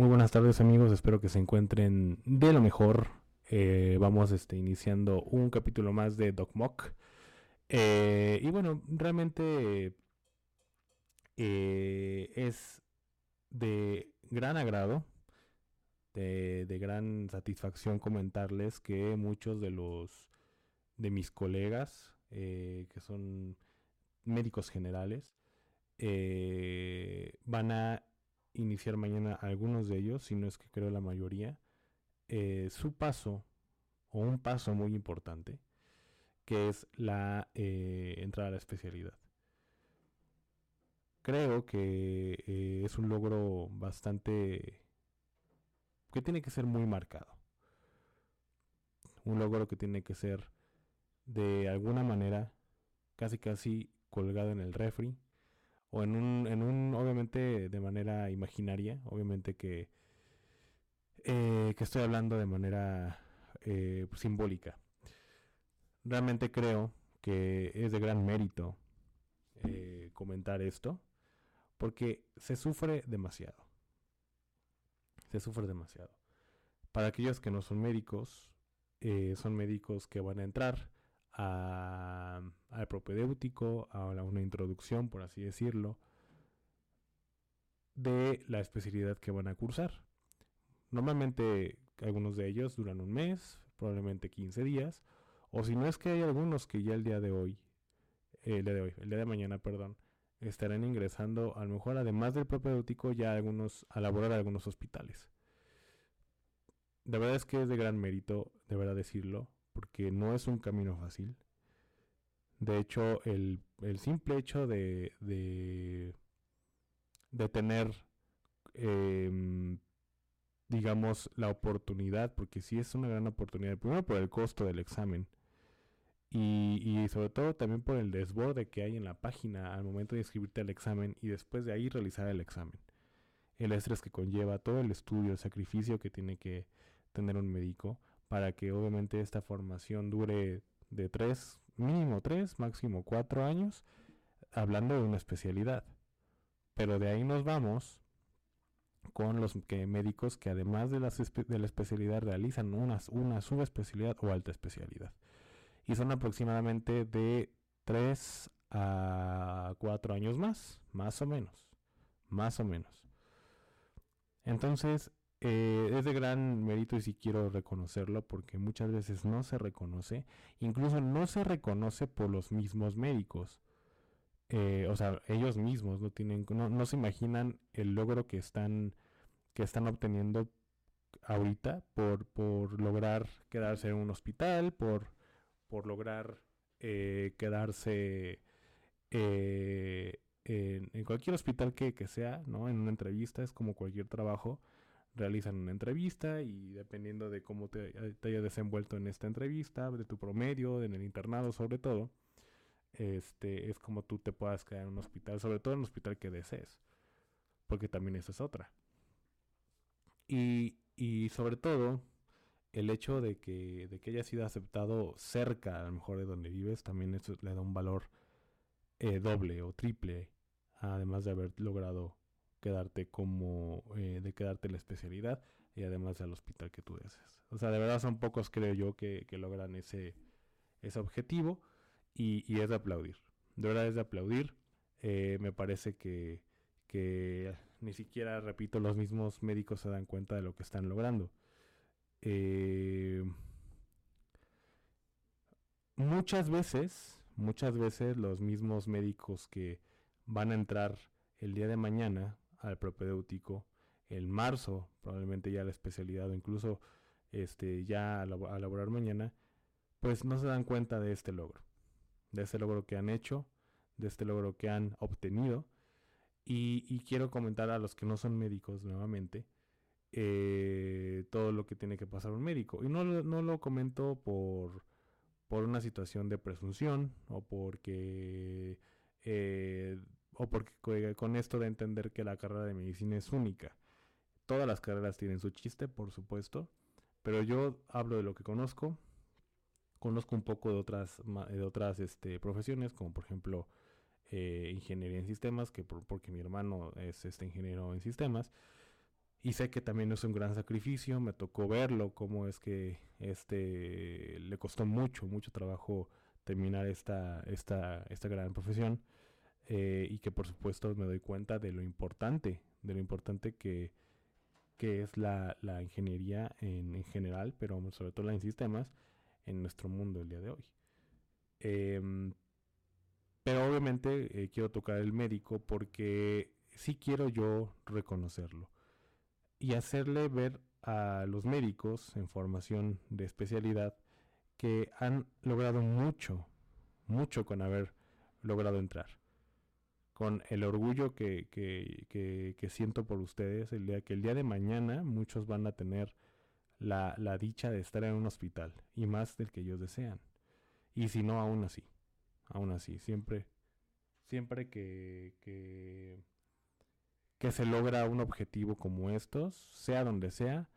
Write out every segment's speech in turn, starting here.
Muy buenas tardes amigos, espero que se encuentren de lo mejor. Eh, vamos este, iniciando un capítulo más de Doc Mock. Eh, y bueno, realmente eh, es de gran agrado, de, de, gran satisfacción comentarles que muchos de los de mis colegas, que son médicos generales, van a iniciar mañana algunos de ellos, si no es que creo la mayoría, eh, su paso o un paso muy importante, que es la eh, entrada a la especialidad. Creo que eh, es un logro bastante que tiene que ser muy marcado. Un logro que tiene que ser de alguna manera casi casi colgado en el refri o en un, en un, obviamente de manera imaginaria, obviamente que, eh, que estoy hablando de manera eh, simbólica. Realmente creo que es de gran mérito eh, comentar esto, porque se sufre demasiado. Se sufre demasiado. Para aquellos que no son médicos, son médicos que van a entrar al propedéutico, a una introducción, por así decirlo, de la especialidad que van a cursar. Normalmente algunos de ellos duran un mes, probablemente 15 días, o si no es que hay algunos que ya el día de hoy, el día de hoy, el día de mañana, perdón, estarán ingresando, a lo mejor además del propedéutico, ya algunos, a laborar algunos hospitales. De verdad es que es de gran mérito, de verdad decirlo, porque no es un camino fácil. De hecho, el, simple hecho de, de, tener, em, digamos, la oportunidad, porque sí es una gran oportunidad, primero por el costo del examen y, y sobre todo también por el desborde que hay en la página al momento de inscribirte al examen y después de ahí realizar el examen. El estrés que conlleva, todo el estudio, el sacrificio que tiene que tener un médico para que obviamente esta formación dure de tres, mínimo tres, máximo cuatro años, hablando de una especialidad. Pero de ahí nos vamos con los que, médicos que además de, la especialidad realizan una, una subespecialidad o alta especialidad. Y son aproximadamente de tres a cuatro años más, más o menos, más o menos. Entonces, eh, es de gran mérito y si quiero reconocerlo porque muchas veces no se reconoce, incluso no se reconoce por los mismos médicos. Eh, o sea, ellos mismos no tienen, no, se imaginan el logro que están, que están obteniendo ahorita por, por lograr quedarse en un hospital, por, por lograr eh, quedarse en, en, cualquier hospital que, que sea, ¿no? En una entrevista, es como cualquier trabajo realizan una entrevista y dependiendo de cómo te, eh, te hayas desenvuelto en esta entrevista, de tu promedio, en el internado sobre todo, este, es como tú te puedas quedar en un hospital, sobre todo en un hospital que desees, porque también esa es otra. Y, y sobre todo, el hecho de que, de que haya sido aceptado cerca, a lo mejor de donde vives, también eso le da un valor eh, doble o triple, además de haber logrado quedarte como eh, de quedarte la especialidad y además al hospital que tú deseas. O sea, de verdad son pocos, creo yo, que, logran ese, ese objetivo y, es de aplaudir. De verdad es de aplaudir. Eh, me parece que, que ni siquiera, repito, los mismos médicos se dan cuenta de lo que están logrando. Eh, muchas veces, muchas veces los mismos médicos que van a entrar el día de mañana al propedéutico en marzo, probablemente ya la especialidad o incluso este, ya a, laborar mañana, pues no se dan cuenta de este logro, de este logro que han hecho, de este logro que han obtenido Y, quiero comentar a los que no son médicos nuevamente eh, todo lo que tiene que pasar un médico. Y no, no lo comento por, por una situación de presunción o porque... Eh, o porque con esto de entender que la carrera de medicina es única. Todas las carreras tienen su chiste, por supuesto, pero yo hablo de lo que conozco. Conozco un poco de otras, de otras este, profesiones, como por ejemplo eh, ingeniería en sistemas, que porque mi hermano es este ingeniero en sistemas. Y sé que también es un gran sacrificio, me tocó verlo, cómo es que este le costó mucho, mucho trabajo terminar esta, esta, esta gran profesión. Eh, y que por supuesto me doy cuenta de lo importante, de lo importante que, que es la, la ingeniería en, en, general, pero sobre todo la en sistemas, en nuestro mundo el día de hoy. Eh, pero obviamente eh, quiero tocar el médico porque sí quiero yo reconocerlo y hacerle ver a los médicos en formación de especialidad que han logrado mucho, mucho con haber logrado entrar. Con el orgullo que, que, que, siento por ustedes, el día que el día de mañana muchos van a tener la, la dicha de estar en un hospital y más del que ellos desean. Y si no, aún así aún así, siempre, siempre que, que, se logra un objetivo como estos, sea donde sea,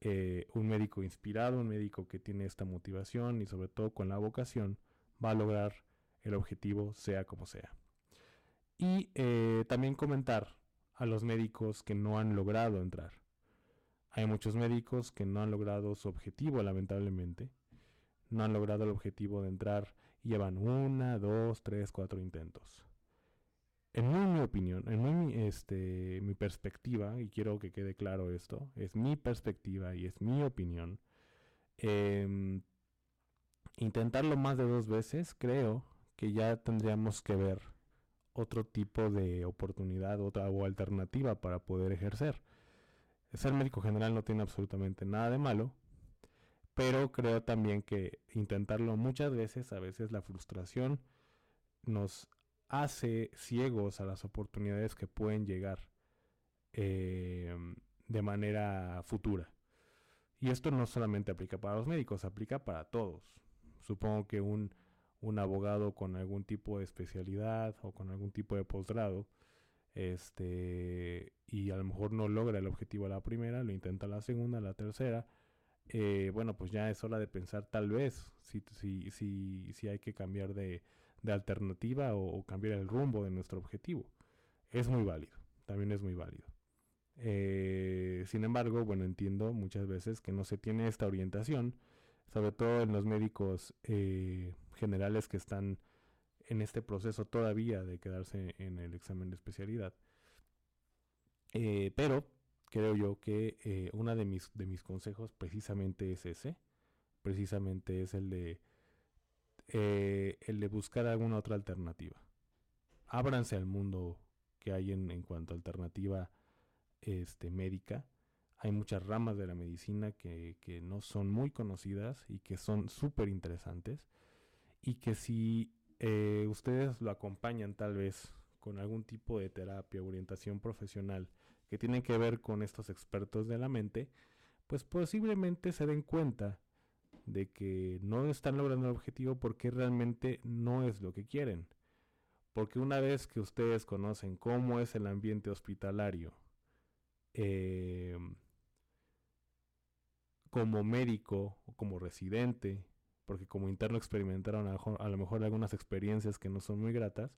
eh, un médico inspirado, un médico que tiene esta motivación y sobre todo con la vocación, va a lograr el objetivo sea como sea. Y eh, también comentar a los médicos que no han logrado entrar. Hay muchos médicos que no han logrado su objetivo, lamentablemente. No han logrado el objetivo de entrar llevan una, dos, tres, cuatro intentos. En mi, opinión, en mi, este, mi perspectiva, y quiero que quede claro esto, es mi perspectiva y es mi opinión. Em, intentarlo más de dos veces, creo que ya tendríamos que ver otro tipo de oportunidad otra, alternativa para poder ejercer. Ser médico general no tiene absolutamente nada de malo, pero creo también que intentarlo muchas veces, a veces la frustración nos hace ciegos a las oportunidades que pueden llegar eh, de manera futura. Y esto no solamente aplica para los médicos, aplica para todos. Supongo que un, un abogado con algún tipo de especialidad o con algún tipo de posgrado, este, y a lo mejor no logra el objetivo a la primera, lo intenta la segunda, la tercera, eh, bueno, pues ya es hora de pensar tal vez si, si, si, si hay que cambiar de, de alternativa o, cambiar el rumbo de nuestro objetivo. Es muy válido, también es muy válido. Eh, sin embargo, bueno, entiendo muchas veces que no se tiene esta orientación, sobre todo en los médicos eh, generales que están en este proceso todavía de quedarse en el examen de especialidad. pero creo yo que eh, uno de mis, de mis consejos precisamente es ese, precisamente es el de, eh, el de buscar alguna otra alternativa. Ábranse al mundo que hay en, en cuanto a alternativa este, médica. Hay muchas ramas de la medicina que, que no son muy conocidas y que son súper interesantes y que si eh, ustedes lo acompañan tal vez con algún tipo de terapia, orientación profesional, que tienen que ver con estos expertos de la mente, pues posiblemente se den cuenta de que no están logrando el objetivo porque realmente no es lo que quieren. Porque una vez que ustedes conocen cómo es el ambiente hospitalario, eh, como médico o como residente, porque como interno experimentaron a, lo mejor algunas experiencias que no son muy gratas,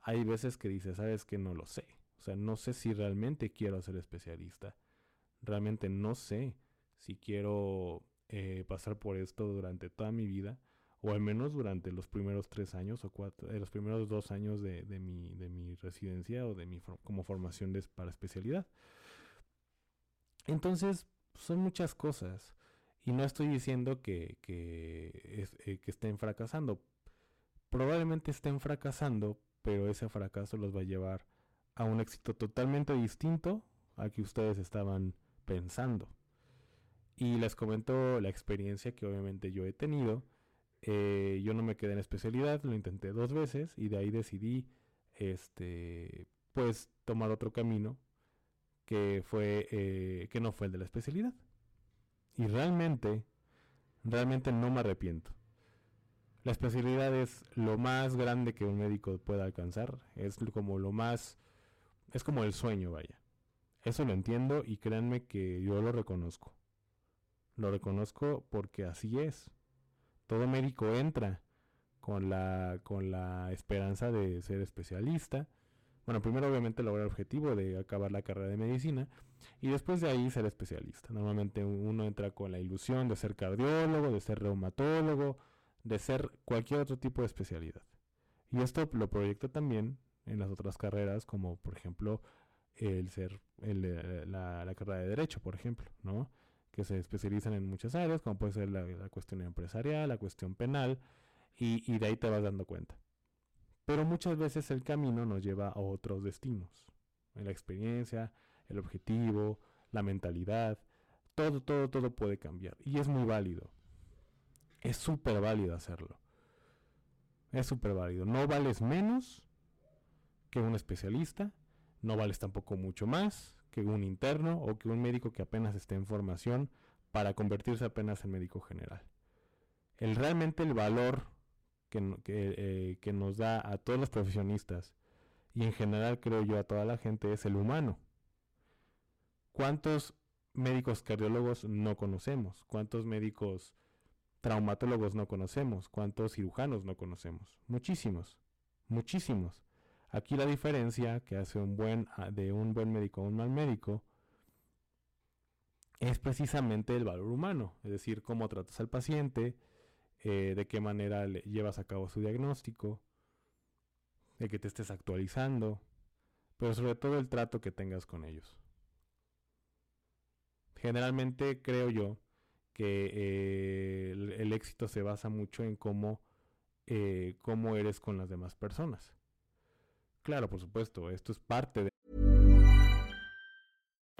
hay veces que dices, sabes que no lo sé. O sea, no sé si realmente quiero ser especialista. Realmente no sé si quiero eh, pasar por esto durante toda mi vida o al menos durante los primeros tres años o cuatro, eh, los primeros dos años de, de, mi, de mi residencia o de mi como formación para especialidad. Entonces, son muchas cosas. Y no estoy diciendo que, eh, que estén fracasando. Probablemente estén fracasando, pero ese fracaso los va a llevar a un éxito totalmente distinto al que ustedes estaban pensando. Y les comento la experiencia que obviamente yo he tenido. Eh, yo no me quedé en especialidad, lo intenté dos veces y de ahí decidí este después tomar otro camino que fue eh, que no fue el de la especialidad. Y realmente, realmente no me arrepiento. La especialidad es lo más grande que un médico pueda alcanzar. Es como lo más, es como el sueño, vaya. Eso lo entiendo y créanme que yo lo reconozco. Lo reconozco porque así es. Todo médico entra con la, con la esperanza de ser especialista. Bueno, primero obviamente lograr el objetivo de acabar la carrera de medicina y después de ahí ser especialista. Normalmente uno entra con la ilusión de ser cardiólogo, de ser reumatólogo, de ser cualquier otro tipo de especialidad. Y esto lo proyecta también en las otras carreras, como por ejemplo el ser el, la, carrera de derecho, por ejemplo, ¿no? Que se especializan en muchas áreas, como puede ser la, cuestión empresarial, la cuestión penal, y de ahí te vas dando cuenta. Pero muchas veces el camino nos lleva a otros destinos. La experiencia, el objetivo, la mentalidad, todo, todo, todo puede cambiar. Y es muy válido. Es súper válido hacerlo. Es súper válido. No vales menos que un especialista. No vales tampoco mucho más que un interno o que un médico que apenas esté en formación para convertirse apenas en médico general. El realmente el valor que, que, eh, que nos da a todos los profesionistas y en general creo yo a toda la gente es el humano. ¿Cuántos médicos cardiólogos no conocemos? ¿Cuántos médicos traumatólogos no conocemos? ¿Cuántos cirujanos no conocemos? Muchísimos, muchísimos. Aquí la diferencia que hace un buen ah, de un buen médico a un mal médico es precisamente el valor humano, es decir, cómo tratas al paciente, eh, de qué manera le llevas a cabo su diagnóstico, de que te estés actualizando, pero sobre todo el trato que tengas con ellos. Generalmente creo yo que eh, el, éxito se basa mucho en cómo, eh, cómo eres con las demás personas. Claro, por supuesto, esto es parte de...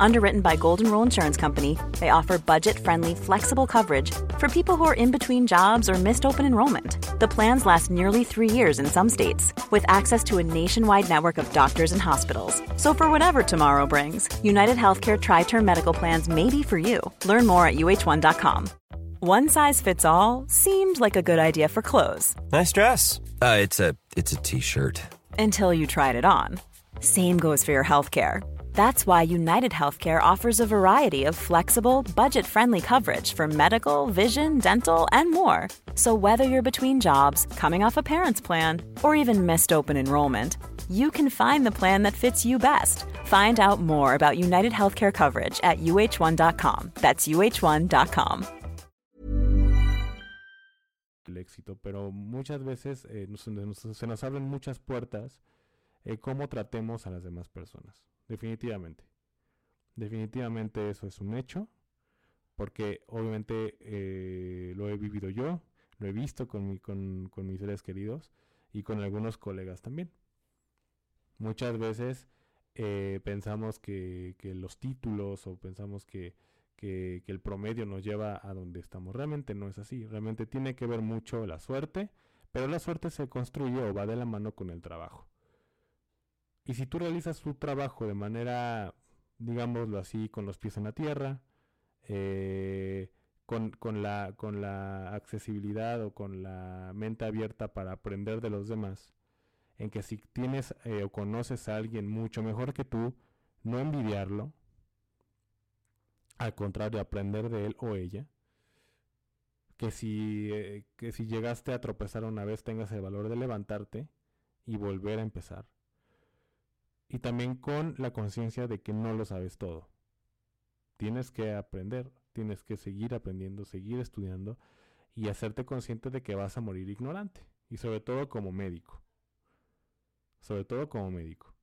Underwritten by Golden Rule Insurance Company, they offer budget-friendly, flexible coverage for people who are in between jobs or missed open enrollment. The plans last nearly three years in some states, with access to a nationwide network of doctors and hospitals. So for whatever tomorrow brings, United Healthcare Tri-Term Medical Plans may be for you. Learn more at uh1.com. One size fits all seemed like a good idea for clothes. Nice dress. Uh, it's a it's a t-shirt. Until you tried it on. Same goes for your healthcare. That's why United Healthcare offers a variety of flexible, budget friendly coverage for medical, vision, dental, and more. So, whether you're between jobs, coming off a parent's plan, or even missed open enrollment, you can find the plan that fits you best. Find out more about United Healthcare coverage at uh1.com. That's uh1.com. El éxito, pero muchas veces eh, se nos abren muchas puertas eh, cómo tratemos a las demás personas. Definitivamente. Definitivamente eso es un hecho. Porque obviamente eh, lo he vivido yo, lo he visto con, mi, con, con mis seres queridos y con algunos colegas también. Muchas veces eh, pensamos que, que, los títulos o pensamos que, que, que, el promedio nos lleva a donde estamos. Realmente no es así. Realmente tiene que ver mucho la suerte, pero la suerte se construye o va de la mano con el trabajo. Y si tú realizas tu trabajo de manera, digámoslo así, con los pies en la tierra, eh, con, con, la, con la accesibilidad o con la mente abierta para aprender de los demás, en que si tienes eh, o conoces a alguien mucho mejor que tú, no envidiarlo, al contrario, aprender de él o ella, que si, eh, que si llegaste a tropezar una vez tengas el valor de levantarte y volver a empezar y también con la conciencia de que no lo sabes todo. Tienes que aprender, tienes que seguir aprendiendo, seguir estudiando y hacerte consciente de que vas a morir ignorante. Y sobre todo como médico. Sobre todo como médico.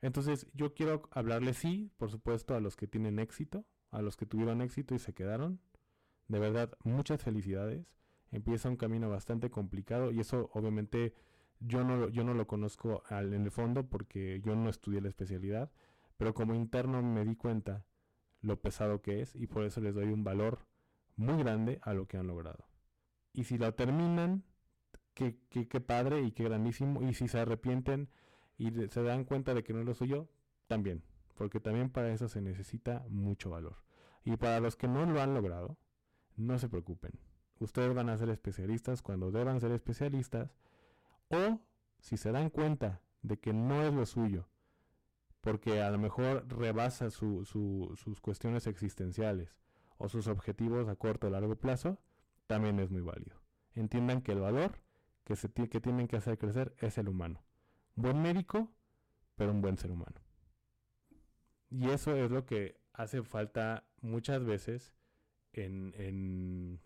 Entonces yo quiero hablarles, sí, por supuesto, a los que tienen éxito, a los que tuvieron éxito y se quedaron. De verdad, muchas felicidades. Empieza un camino bastante complicado y eso obviamente yo no, yo no lo conozco al, en el fondo porque yo no estudié la especialidad, Pero como interno me di cuenta lo pesado que es y por eso les doy un valor muy grande a lo que han logrado. Y si lo terminan, qué, qué, padre y qué grandísimo. Y si se arrepienten y se dan cuenta de que no es lo suyo, también. Porque también para eso se necesita mucho valor. Y para los que no lo han logrado, no se preocupen. Ustedes van a ser especialistas cuando deban ser especialistas. O si se dan cuenta de que no es lo suyo, porque a lo mejor rebasa sus cuestiones existenciales o sus objetivos a corto o largo plazo, también es muy válido. Entiendan que el valor que, se que tienen que hacer crecer es el humano. Buen médico, pero un buen ser humano. Y eso es lo que hace falta muchas veces en, en,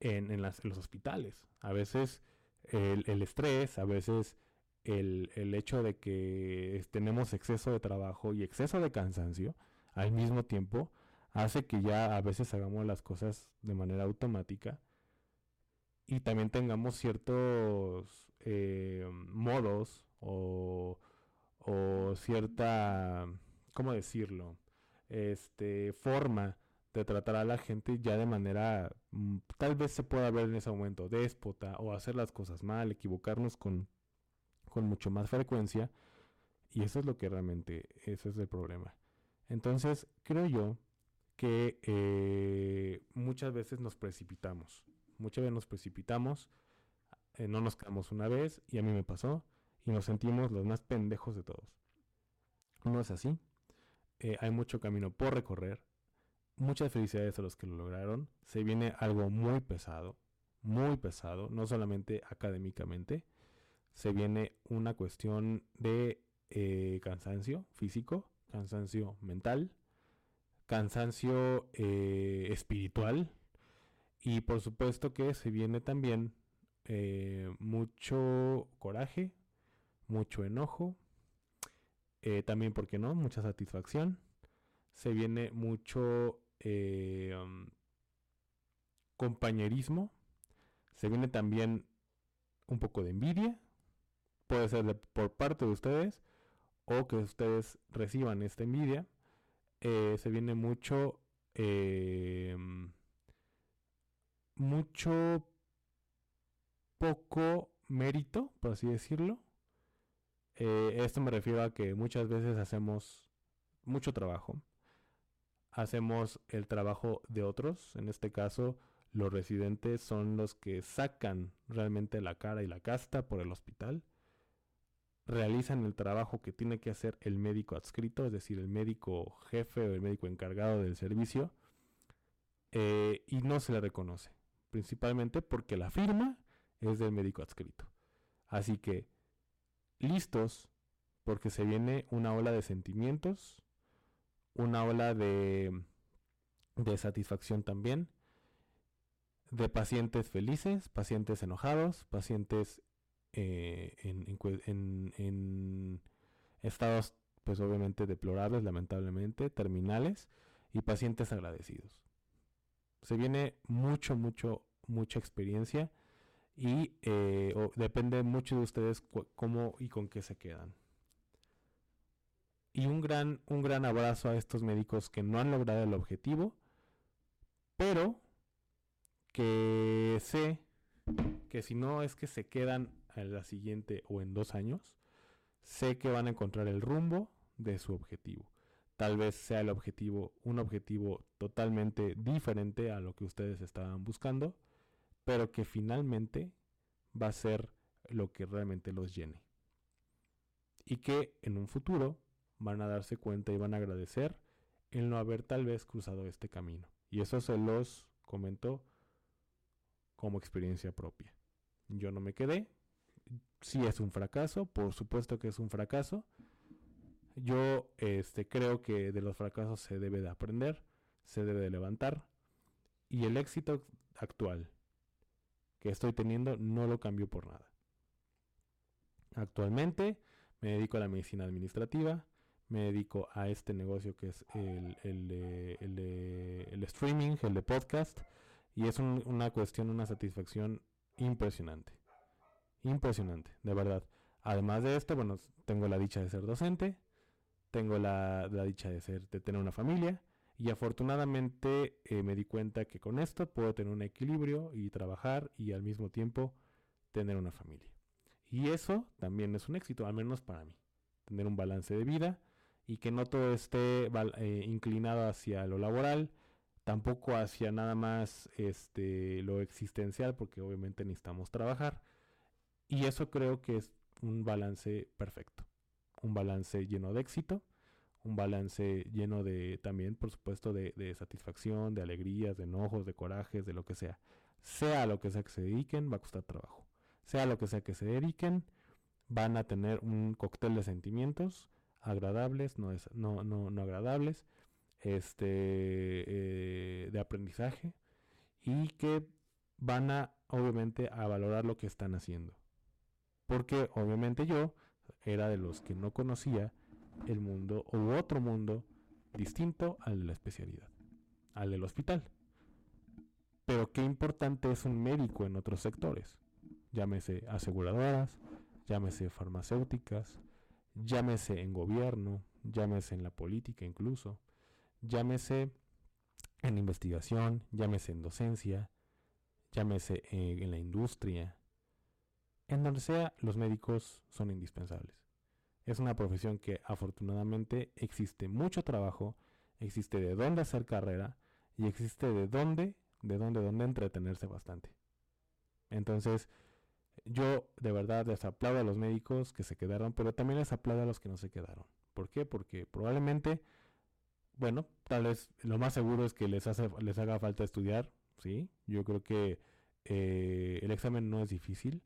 en, los hospitales. A veces el, estrés, a veces el, el, hecho de que tenemos exceso de trabajo y exceso de cansancio al mismo tiempo hace que ya a veces hagamos las cosas de manera automática y también tengamos ciertos eh, modos o, o cierta, ¿cómo decirlo? Este, forma de tratar a la gente ya de manera, mm, tal vez se pueda ver en ese momento déspota o hacer las cosas mal, equivocarnos con, con mucho más frecuencia. Y eso es lo que realmente, ese es el problema. Entonces, creo yo que eh, muchas veces nos precipitamos. Muchas veces nos precipitamos, eh, no nos quedamos una vez, y a mí me pasó, y nos sentimos los más pendejos de todos. No es así. Eh, hay mucho camino por recorrer. Muchas felicidades a los que lo lograron. Se viene algo muy pesado, muy pesado, no solamente académicamente. Se viene una cuestión de cansancio físico, cansancio mental, cansancio eh, espiritual y por supuesto que se viene también eh, mucho coraje, mucho enojo, eh, también, ¿por qué no? Mucha satisfacción. Se viene mucho um, compañerismo. Se viene también un poco de envidia. Puede ser por parte de ustedes o que ustedes reciban esta envidia. Eh, se viene mucho, em, mucho poco mérito, por así decirlo. Eh, esto me refiero a que muchas veces hacemos mucho trabajo. Hacemos el trabajo de otros. En este caso, los residentes son los que sacan realmente la cara y la casta por el hospital realizan el trabajo que tiene que hacer el médico adscrito, es decir, el médico jefe o el médico encargado del servicio, eh, y no se le reconoce, principalmente porque la firma es del médico adscrito. Así que, listos, porque se viene una ola de sentimientos, una ola de, de satisfacción también, de pacientes felices, pacientes enojados, pacientes eh, en, en, estados pues obviamente deplorables, lamentablemente, terminales y pacientes agradecidos. Se viene mucho, mucho, mucha experiencia y eh, depende mucho de ustedes cómo y con qué se quedan. Y un gran, un gran abrazo a estos médicos que no han logrado el objetivo, pero que sé que si no es que se quedan en la siguiente o en dos años, sé que van a encontrar el rumbo de su objetivo. Tal vez sea el objetivo, un objetivo totalmente diferente a lo que ustedes estaban buscando, pero que finalmente va a ser lo que realmente los llene. Y que en un futuro van a darse cuenta y van a agradecer el no haber tal vez cruzado este camino. Y eso se los comento como experiencia propia. Yo no me quedé, si es un fracaso, por supuesto que es un fracaso. Yo este, creo que de los fracasos se debe de aprender, se debe de levantar. Y el éxito actual que estoy teniendo no lo cambio por nada. Actualmente me dedico a la medicina administrativa, me dedico a este negocio que es el, el, streaming, el de podcast, y es una cuestión, una satisfacción impresionante. Impresionante, de verdad. Además de esto, bueno, tengo la dicha de ser docente, tengo la, dicha de, ser, de tener una familia y afortunadamente eh, me di cuenta que con esto puedo tener un equilibrio y trabajar y al mismo tiempo tener una familia. Y eso también es un éxito, al menos para mí. Tener un balance de vida y que no todo esté eh, inclinado hacia lo laboral, tampoco hacia nada más este, lo existencial, porque obviamente necesitamos trabajar. Y eso creo que es un balance perfecto. Un balance lleno de éxito, un balance lleno de también, por supuesto, de, de satisfacción, de alegrías, de enojos, de corajes, de lo que sea. Sea lo que sea que se dediquen, va a costar trabajo. Sea lo que sea que se dediquen, van a tener un cóctel de sentimientos agradables, no, es, no, no, no agradables, este, eh, de aprendizaje y que van a, obviamente, a valorar lo que están haciendo. Porque obviamente yo era de los que no conocía el mundo u otro mundo distinto al de la especialidad, al del hospital. Pero qué importante es un médico en otros sectores, llámese aseguradoras, llámese farmacéuticas, llámese en gobierno, llámese en la política incluso, llámese en investigación, llámese en docencia, llámese eh, en la industria, en donde sea, los médicos son indispensables. Es una profesión que afortunadamente existe mucho trabajo, existe de dónde hacer carrera y existe de dónde, de dónde, dónde entretenerse bastante. Entonces, yo de verdad les aplaudo a los médicos que se quedaron, pero también les aplaudo a los que no se quedaron. ¿Por qué? Porque probablemente, bueno, tal vez lo más seguro es que les, hace, les haga falta estudiar, ¿sí? Yo creo que eh, el examen no es difícil,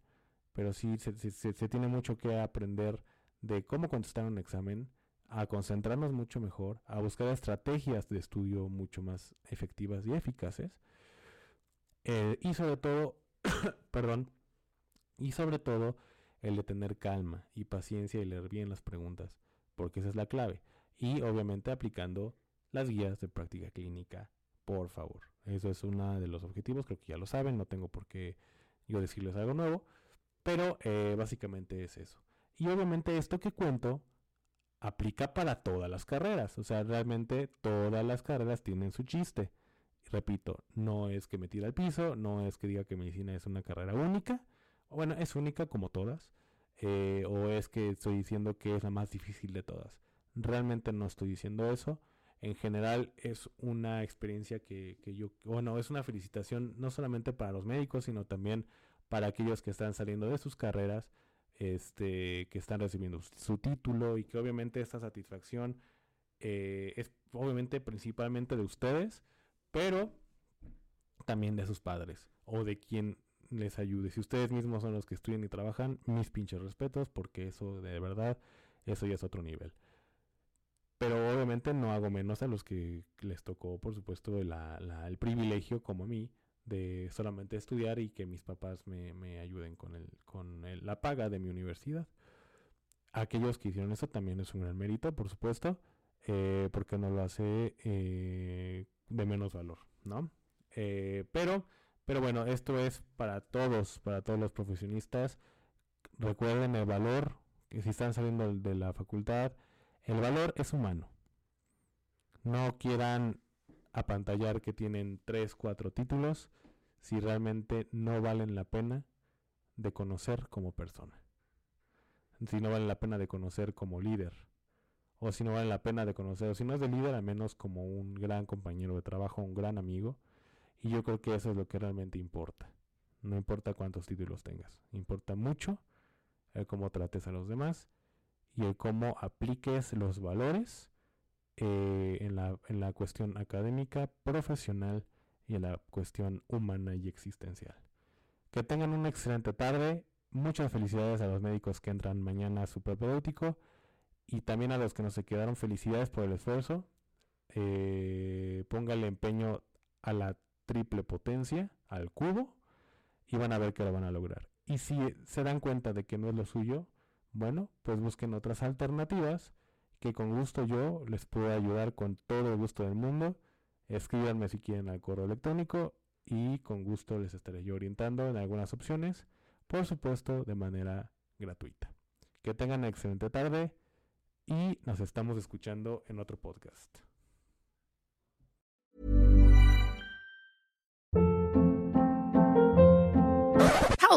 pero sí se, tiene mucho que aprender de cómo contestar un examen, a concentrarnos mucho mejor, a buscar estrategias de estudio mucho más efectivas y eficaces. Eh, y sobre todo, perdón, y sobre todo, el de tener calma y paciencia y leer bien las preguntas, porque esa es la clave. Y obviamente aplicando las guías de práctica clínica, por favor. Eso es uno de los objetivos, creo que ya lo saben, no tengo por qué yo decirles algo nuevo, pero eh, básicamente es eso. Y obviamente esto que cuento aplica para todas las carreras, o sea, realmente todas las carreras tienen su chiste. repito, no es que me tire al piso, no es que diga que medicina es una carrera única, bueno, es única como todas, eh, o es que estoy diciendo que es la más difícil de todas. Realmente no estoy diciendo eso. En general es una experiencia que, que yo, bueno, es una felicitación no solamente para los médicos, sino también para aquellos que están saliendo de sus carreras, este, que están recibiendo su título y que obviamente esta satisfacción eh, es obviamente principalmente de ustedes, pero también de sus padres o de quien les ayude. Si ustedes mismos son los que estudian y trabajan, mis pinches respetos, porque eso de verdad, eso ya es otro nivel. Pero obviamente no hago menos a los que les tocó, por supuesto, el privilegio, como a mí, de solamente estudiar y que mis papás me, ayuden con, el, con la paga de mi universidad. Aquellos que hicieron eso también es un gran mérito, por supuesto, eh, porque no lo hace eh, de menos valor, ¿no? Eh, pero pero bueno, esto es para todos, para todos los profesionistas. Recuerden el valor, que si están saliendo de la facultad, el valor es humano. No quieran apantallar que tienen 3, 4 títulos si realmente no valen la pena de conocer como persona. Si no valen la pena de conocer como líder. O si no valen la pena de conocer, o si no es de líder, al menos como un gran compañero de trabajo, un gran amigo y yo creo que eso es lo que realmente importa. No importa cuántos títulos tengas. Importa mucho el cómo trates a los demás y el cómo apliques los valores eh, en, la, en la cuestión académica, profesional y en la cuestión humana y existencial. Que tengan una excelente tarde. Muchas felicidades a los médicos que entran mañana a su propedéutico y también a los que no se quedaron. Felicidades por el esfuerzo. Eh, póngale empeño a la triple potencia al cubo y van a ver que lo van a lograr. Y si se dan cuenta de que no es lo suyo, bueno, pues busquen otras alternativas que con gusto yo les puedo ayudar con todo el gusto del mundo. Escríbanme si quieren al correo electrónico y con gusto les estaré yo orientando en algunas opciones, por supuesto de manera gratuita. Que tengan una excelente tarde y nos estamos escuchando en otro podcast.